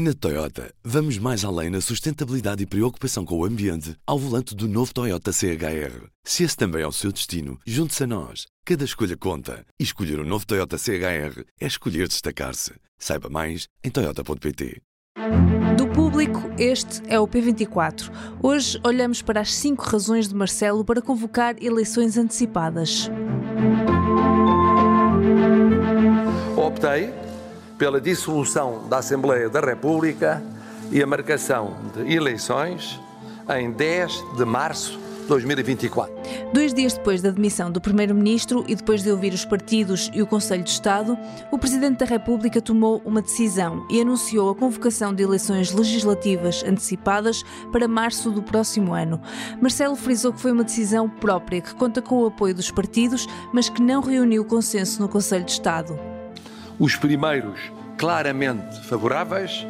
Na Toyota, vamos mais além na sustentabilidade e preocupação com o ambiente ao volante do novo Toyota CHR. Se esse também é o seu destino, junte-se a nós. Cada escolha conta. E escolher o um novo Toyota CHR é escolher destacar-se. Saiba mais em Toyota.pt. Do público, este é o P24. Hoje olhamos para as cinco razões de Marcelo para convocar eleições antecipadas. Optei pela dissolução da Assembleia da República e a marcação de eleições em 10 de março de 2024. Dois dias depois da demissão do Primeiro-Ministro e depois de ouvir os partidos e o Conselho de Estado, o Presidente da República tomou uma decisão e anunciou a convocação de eleições legislativas antecipadas para março do próximo ano. Marcelo frisou que foi uma decisão própria que conta com o apoio dos partidos, mas que não reuniu consenso no Conselho de Estado. Os primeiros claramente favoráveis,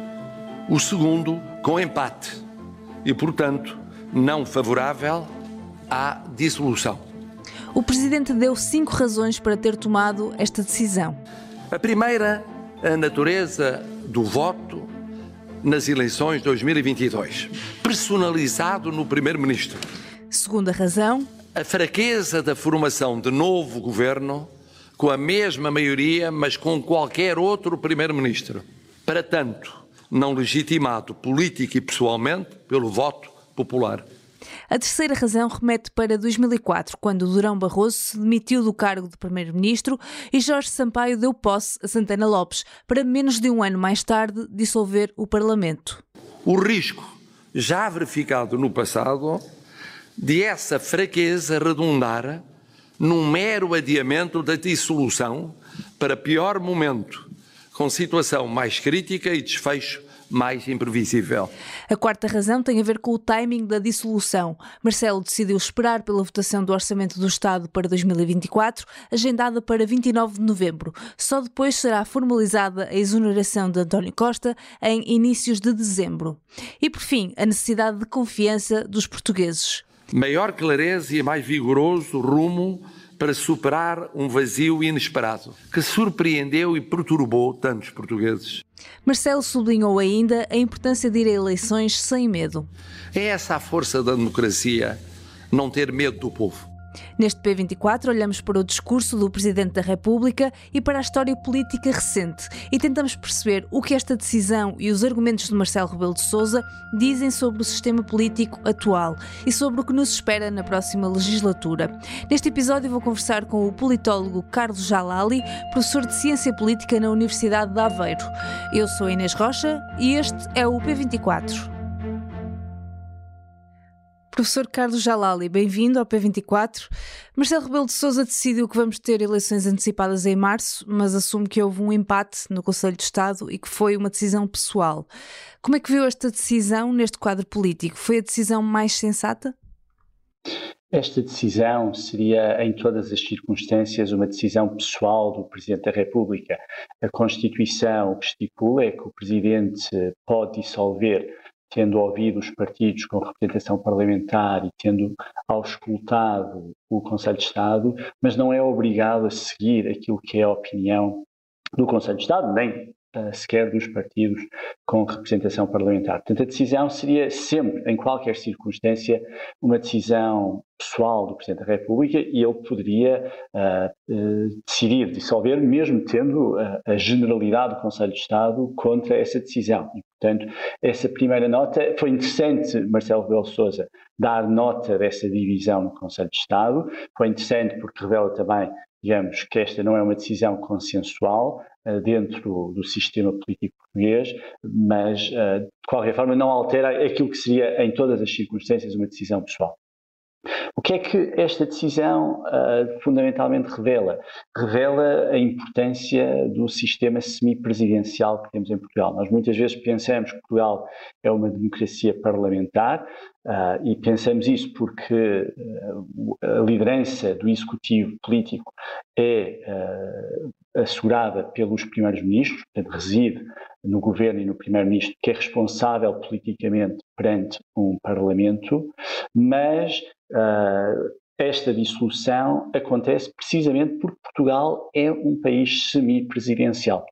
o segundo com empate e, portanto, não favorável à dissolução. O Presidente deu cinco razões para ter tomado esta decisão. A primeira, a natureza do voto nas eleições de 2022, personalizado no Primeiro-Ministro. Segunda razão, a fraqueza da formação de novo governo com a mesma maioria, mas com qualquer outro Primeiro-Ministro. Para tanto, não legitimado política e pessoalmente pelo voto popular. A terceira razão remete para 2004, quando Durão Barroso se demitiu do cargo de Primeiro-Ministro e Jorge Sampaio deu posse a Santana Lopes, para menos de um ano mais tarde dissolver o Parlamento. O risco, já verificado no passado, de essa fraqueza redundar num mero adiamento da dissolução para pior momento, com situação mais crítica e desfecho mais imprevisível. A quarta razão tem a ver com o timing da dissolução. Marcelo decidiu esperar pela votação do Orçamento do Estado para 2024, agendada para 29 de novembro. Só depois será formalizada a exoneração de António Costa em inícios de dezembro. E por fim, a necessidade de confiança dos portugueses maior clareza e mais vigoroso rumo para superar um vazio inesperado que surpreendeu e perturbou tantos portugueses. Marcelo sublinhou ainda a importância de ir a eleições sem medo. É essa a força da democracia, não ter medo do povo. Neste P24 olhamos para o discurso do Presidente da República e para a história política recente e tentamos perceber o que esta decisão e os argumentos de Marcelo Rebelo de Sousa dizem sobre o sistema político atual e sobre o que nos espera na próxima legislatura. Neste episódio vou conversar com o politólogo Carlos Jalali, professor de Ciência Política na Universidade de Aveiro. Eu sou Inês Rocha e este é o P24. Professor Carlos Jalali, bem-vindo ao P24. Marcelo Rebelo de Sousa decidiu que vamos ter eleições antecipadas em março, mas assume que houve um empate no Conselho de Estado e que foi uma decisão pessoal. Como é que viu esta decisão neste quadro político? Foi a decisão mais sensata? Esta decisão seria, em todas as circunstâncias, uma decisão pessoal do Presidente da República. A Constituição o que estipula é que o Presidente pode dissolver tendo ouvido os partidos com representação parlamentar e tendo auscultado o Conselho de Estado, mas não é obrigado a seguir aquilo que é a opinião do Conselho de Estado, nem sequer dos partidos com representação parlamentar. Portanto, a decisão seria sempre, em qualquer circunstância, uma decisão pessoal do Presidente da República e ele poderia uh, uh, decidir dissolver, mesmo tendo uh, a generalidade do Conselho de Estado contra essa decisão. E, portanto, essa primeira nota foi interessante, Marcelo Rebelo Sousa, dar nota dessa divisão no Conselho de Estado. Foi interessante porque revela também, digamos, que esta não é uma decisão consensual dentro do sistema político português, mas, de qualquer forma, não altera aquilo que seria, em todas as circunstâncias, uma decisão pessoal. O que é que esta decisão uh, fundamentalmente revela? Revela a importância do sistema semipresidencial que temos em Portugal. Nós muitas vezes pensamos que Portugal é uma democracia parlamentar uh, e pensamos isso porque uh, a liderança do executivo político é assegurada pelos primeiros ministros, portanto reside no governo e no primeiro-ministro, que é responsável politicamente perante um parlamento, mas uh, esta dissolução acontece precisamente porque Portugal é um país semipresidencial.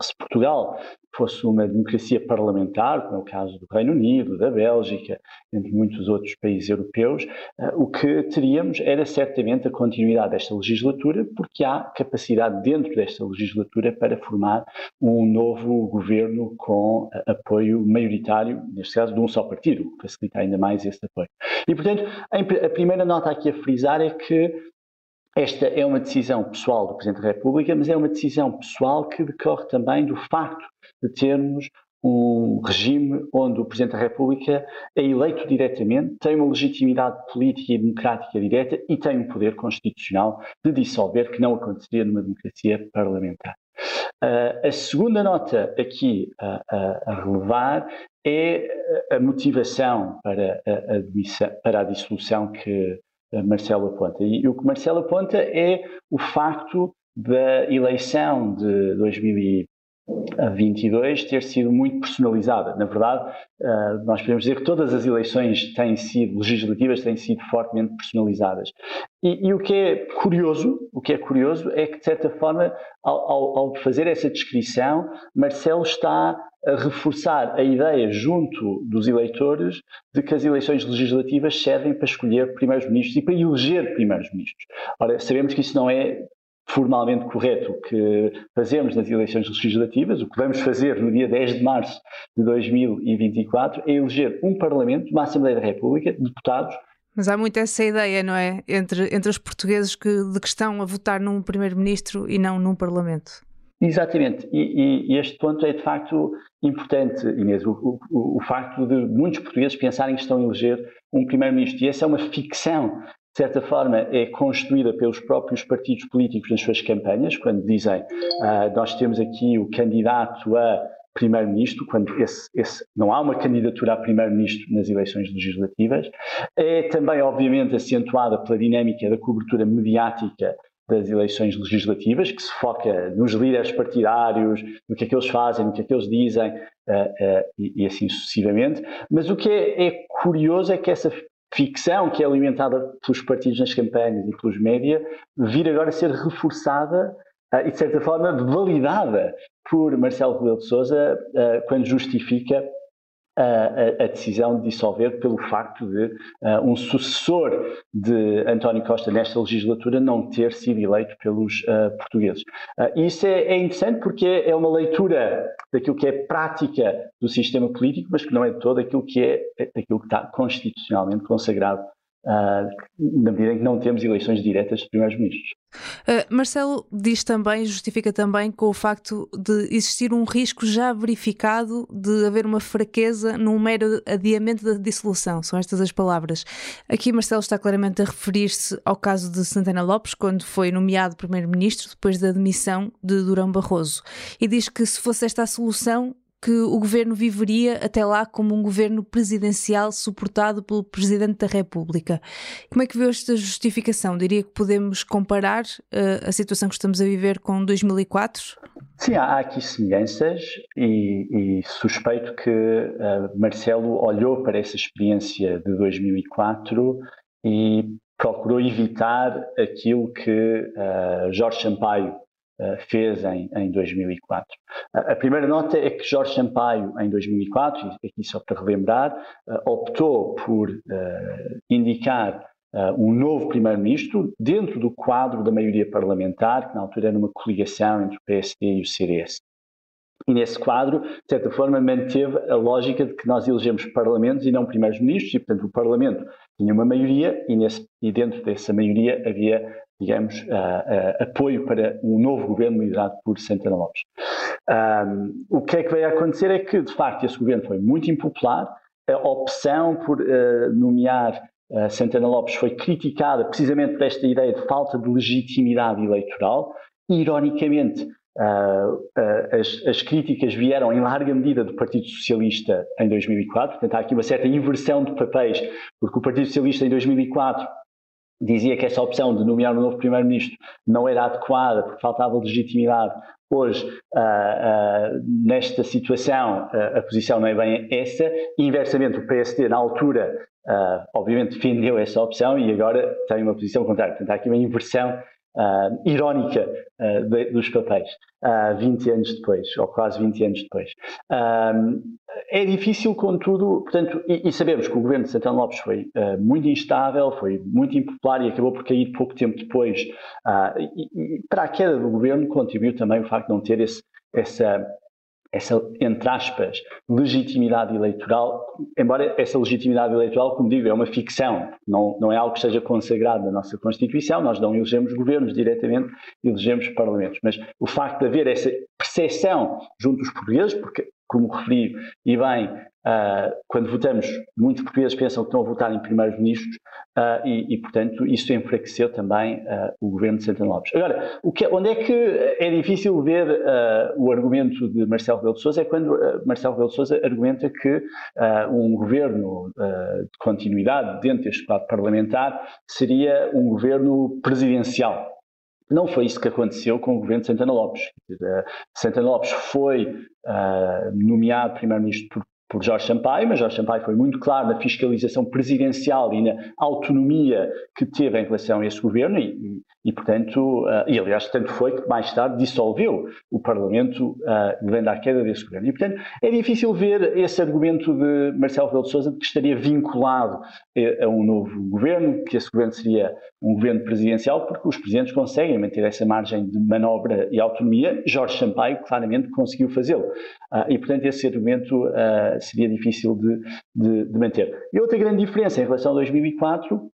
Se Portugal fosse uma democracia parlamentar, como é o caso do Reino Unido, da Bélgica, entre muitos outros países europeus, uh, o que teríamos era certamente a continuidade desta legislatura, porque há capacidade dentro desta legislatura para formar um novo governo com uh, apoio maioritário, neste caso de um só partido, facilita ainda mais esse apoio. E, portanto, a primeira nota aqui a frisar é que esta é uma decisão pessoal do Presidente da República, mas é uma decisão pessoal que decorre também do facto de termos um regime onde o Presidente da República é eleito diretamente, tem uma legitimidade política e democrática direta e tem um poder constitucional de dissolver, que não aconteceria numa democracia parlamentar. Uh, a segunda nota aqui uh, uh, a relevar é a motivação para a, admissão, para a dissolução que Marcelo aponta. E o que Marcelo aponta é o facto da eleição de 2022 ter sido muito personalizada. Na verdade, eh, nós podemos dizer que todas as eleições têm sido legislativas, têm sido fortemente personalizadas. E, e o que é curioso, o que é curioso é que de certa forma, ao, ao, ao fazer essa descrição, Marcelo está a reforçar a ideia junto dos eleitores de que as eleições legislativas servem para escolher primeiros-ministros e para eleger primeiros-ministros. Ora, sabemos que isso não é formalmente correto o que fazemos nas eleições legislativas, o que vamos fazer no dia 10 de março de 2024 é eleger um Parlamento, uma Assembleia da República, deputados. Mas há muito essa ideia, não é? Entre, entre os portugueses que, de que estão a votar num Primeiro-Ministro e não num Parlamento. Exatamente, e, e, este ponto é de facto importante, Inês, o, o, o, facto de muitos portugueses pensarem que estão a eleger um primeiro-ministro, e essa é uma ficção, de certa forma, é construída pelos próprios partidos políticos nas suas campanhas, quando dizem uh, nós temos aqui o candidato a primeiro-ministro, quando esse, esse, não há uma candidatura a primeiro-ministro nas eleições legislativas, é também, obviamente, acentuada pela dinâmica da cobertura mediática das eleições legislativas, que se foca nos líderes partidários, no que é que eles fazem, no que é que eles dizem, uh, uh, e, e, assim sucessivamente. Mas o que é, é, curioso é que essa ficção que é alimentada pelos partidos nas campanhas e pelos média vir agora a ser reforçada uh, e, de certa forma, validada por Marcelo Rebelo de Sousa quando justifica a, a, decisão de dissolver pelo facto de uh, um sucessor de António Costa nesta legislatura não ter sido eleito pelos uh, portugueses. Uh, isso é, é, interessante porque é uma leitura daquilo que é prática do sistema político, mas que não é de todo aquilo que é aquilo que está constitucionalmente consagrado na medida em que não temos eleições diretas de primeiros-ministros. Uh, Marcelo diz também, justifica também com o facto de existir um risco já verificado de haver uma fraqueza num mero adiamento da dissolução. São estas as palavras. Aqui Marcelo está claramente a referir-se ao caso de Santana Lopes, quando foi nomeado primeiro-ministro depois da demissão de Durão Barroso. E diz que se fosse esta a solução, que o governo viveria até lá como um governo presidencial suportado pelo Presidente da República. Como é que vê esta justificação? Diria que podemos comparar uh, a situação que estamos a viver com 2004? Sim, há aqui semelhanças e, e suspeito que uh, Marcelo olhou para essa experiência de 2004 e procurou evitar aquilo que uh, Jorge Sampaio fez em, em 2004. A primeira nota é que Jorge Sampaio, em 2004, e aqui só para relembrar, eh, optou por eh, indicar um novo primeiro-ministro dentro do quadro da maioria parlamentar, que na altura era uma coligação entre o PSD e o CDS. E nesse quadro, de certa forma, manteve a lógica de que nós elegemos parlamentos e não primeiros-ministros, e portanto o Parlamento tinha uma maioria e, nesse, e dentro dessa maioria havia digamos, uh, apoio para um novo governo liderado por Santana Lopes. Um, o que é que vai acontecer é que, de facto, esse governo foi muito impopular, a opção por uh, nomear Santana Lopes foi criticada precisamente por esta ideia de falta de legitimidade eleitoral. Ironicamente, Uh, uh, as, as, críticas vieram em larga medida do Partido Socialista em 2004, portanto há aqui uma certa inversão de papéis, porque o Partido Socialista em 2004 dizia que essa opção de nomear um novo primeiro-ministro não era adequada porque faltava legitimidade. Hoje, uh, uh, nesta situação, uh, a posição não é bem essa. Inversamente, o PSD, na altura, obviamente defendeu essa opção e agora tem uma posição contrária. Portanto, há aqui uma inversão uh, irónica uh, de, dos papéis, uh, 20 anos depois, ou quase 20 anos depois. é difícil, contudo, portanto, e, e, sabemos que o governo de Santana Lopes foi muito instável, foi muito impopular e acabou por cair pouco tempo depois. E, e, para a queda do governo contribuiu também o facto de não ter esse, essa essa, entre aspas, legitimidade eleitoral, embora essa legitimidade eleitoral, como digo, é uma ficção, não, não é algo que esteja consagrado na nossa Constituição, nós não elegemos governos diretamente, elegemos parlamentos, mas o facto de haver essa percepção junto dos portugueses, porque como referi, e bem, uh, quando votamos, muitos portugueses pensam que estão a votar em primeiros ministros uh, e, e, portanto, isso enfraqueceu também uh, o governo de Santana Lopes. Agora, que, onde é que é difícil ver o argumento de Marcelo Rebelo de Sousa é quando Marcelo Rebelo de Sousa argumenta que um governo de continuidade dentro deste quadro parlamentar seria um governo presidencial. Não foi isso que aconteceu com o governo de Santana Lopes. Santana Lopes foi uh, nomeado primeiro-ministro por por Jorge Sampaio, mas Jorge Sampaio foi muito claro na fiscalização presidencial e na autonomia que teve em relação a esse governo e, e portanto, uh, e aliás, tanto foi que mais tarde dissolveu o Parlamento, uh, levando à queda desse governo. E, portanto, é difícil ver esse argumento de Marcelo Rebelo de Sousa de que estaria vinculado a, a um novo governo, que esse governo seria um governo presidencial, porque os presidentes conseguem manter essa margem de manobra e autonomia. Jorge Sampaio claramente conseguiu fazê-lo. Uh, e, portanto, esse argumento uh, seria difícil de, de, de, manter. E outra grande diferença em relação a 2004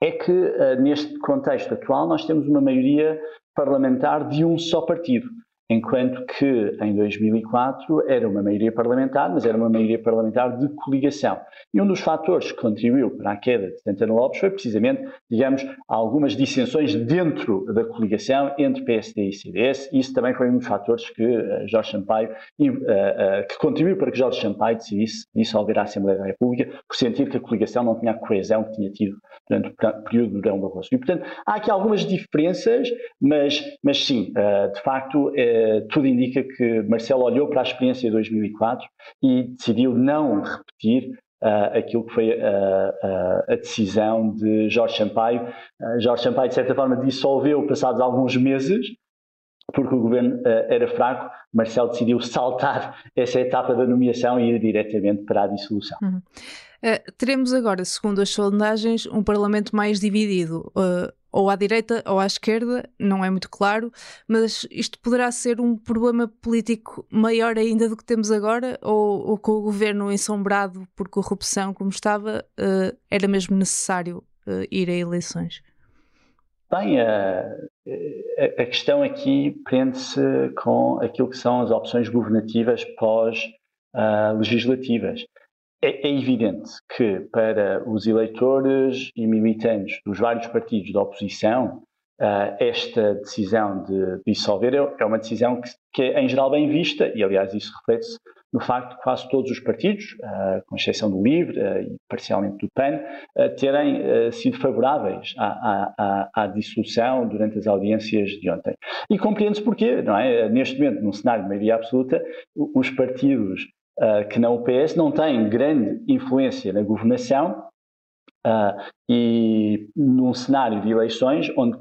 é que, uh, neste contexto atual, nós temos uma maioria parlamentar de um só partido enquanto que em 2004 era uma maioria parlamentar, mas era uma maioria parlamentar de coligação. E um dos fatores que contribuiu para a queda de Santana Lopes foi precisamente, digamos, algumas dissensões dentro da coligação entre PSD e CDS. Isso também foi um dos fatores que uh, Jorge Sampaio, uh, uh, que contribuiu para que Jorge Sampaio decidisse dissolver a Assembleia da República, por sentir que a coligação não tinha a coesão que tinha tido durante o período do Durão Barroso. E, portanto, há aqui algumas diferenças, mas, mas sim, de facto, eh, tudo indica que Marcelo olhou para a experiência de 2004 e decidiu não repetir Uh, aquilo que foi uh, uh, a decisão de Jorge Sampaio. Jorge Sampaio, de certa forma, dissolveu passados alguns meses, porque o governo era fraco. Marcelo decidiu saltar essa etapa da nomeação e ir diretamente para a dissolução. Uhum. teremos agora, segundo as sondagens, um Parlamento mais dividido ou à direita ou à esquerda, não é muito claro, mas isto poderá ser um problema político maior ainda do que temos agora, ou, ou com o governo ensombrado por corrupção como estava, uh, era mesmo necessário uh, ir a eleições? Bem, a, a questão aqui prende-se com aquilo que são as opções governativas pós-legislativas. É, é, evidente que para os eleitores e militantes dos vários partidos da oposição, uh, esta decisão de dissolver é, é uma decisão que, que, é em geral bem vista, e aliás isso reflete-se no facto de quase todos os partidos, uh, com exceção do LIVRE uh, e parcialmente do PAN, terem sido favoráveis à, à, à, dissolução durante as audiências de ontem. E compreende-se porquê, não é? Neste momento, num cenário de maioria absoluta, os partidos uh, que não o PS, não tem grande influência na governação uh, e num cenário de eleições onde,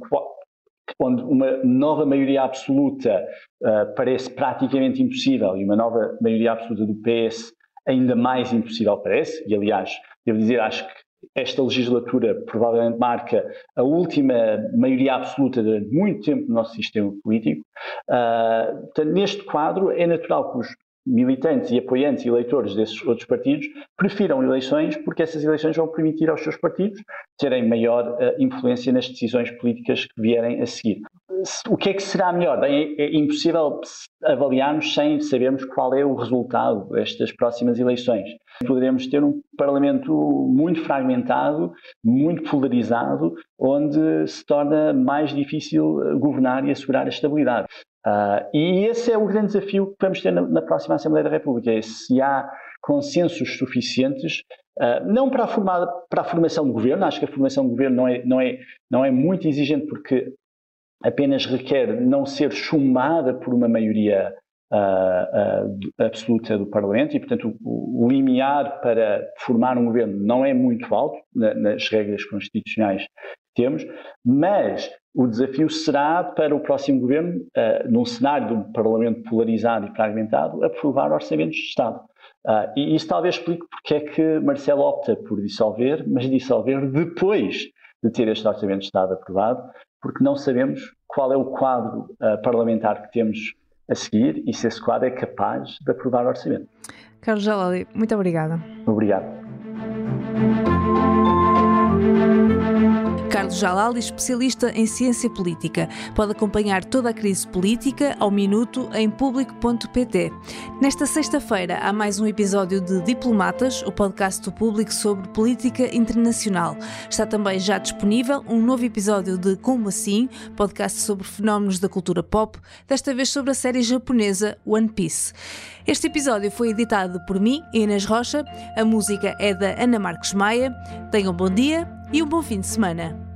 onde uma nova maioria absoluta uh, parece praticamente impossível e uma nova maioria absoluta do PS ainda mais impossível parece, e aliás, devo dizer, acho que esta legislatura provavelmente marca a última maioria absoluta durante muito tempo no nosso sistema político. Uh, portanto, neste quadro, é natural que os militantes e apoiantes e eleitores desses outros partidos prefiram eleições porque essas eleições vão permitir aos seus partidos terem maior uh, influência nas decisões políticas que vierem a seguir. O que é que será melhor? Bem, é, é impossível avaliarmos sem sabermos qual é o resultado destas próximas eleições. Poderemos ter um Parlamento muito fragmentado, muito polarizado, onde se torna mais difícil eh, governar e assegurar a estabilidade. Uh, e esse é o grande desafio que vamos ter na, na, próxima Assembleia da República, é se há consensos suficientes, uh, não para a, formada, para a formação do governo, acho que a formação do governo não é, não é, não é muito exigente porque apenas requer não ser chumbada por uma maioria uh, absoluta do Parlamento e, portanto, o, o, limiar para formar um governo não é muito alto na, nas regras constitucionais que temos, mas O desafio será para o próximo governo, uh, num cenário de um Parlamento polarizado e fragmentado, aprovar orçamentos de Estado. Uh, e isso talvez explique porque é que Marcelo opta por dissolver, mas dissolver depois de ter este Orçamento de Estado aprovado, porque não sabemos qual é o quadro uh, parlamentar que temos a seguir e se esse quadro é capaz de aprovar o orçamento. Carlos Jalali, muito obrigada. Obrigado. Carlos Jalal, especialista em ciência política. Pode acompanhar toda a crise política ao minuto em público.pt. Nesta sexta-feira há mais um episódio de Diplomatas, o podcast do público sobre política internacional. Está também já disponível um novo episódio de Como Assim, podcast sobre fenómenos da cultura pop, desta vez sobre a série japonesa One Piece. Este episódio foi editado por mim, Inês Rocha. A música é da Ana Marques Maia. Tenham bom dia e um bom fim de semana.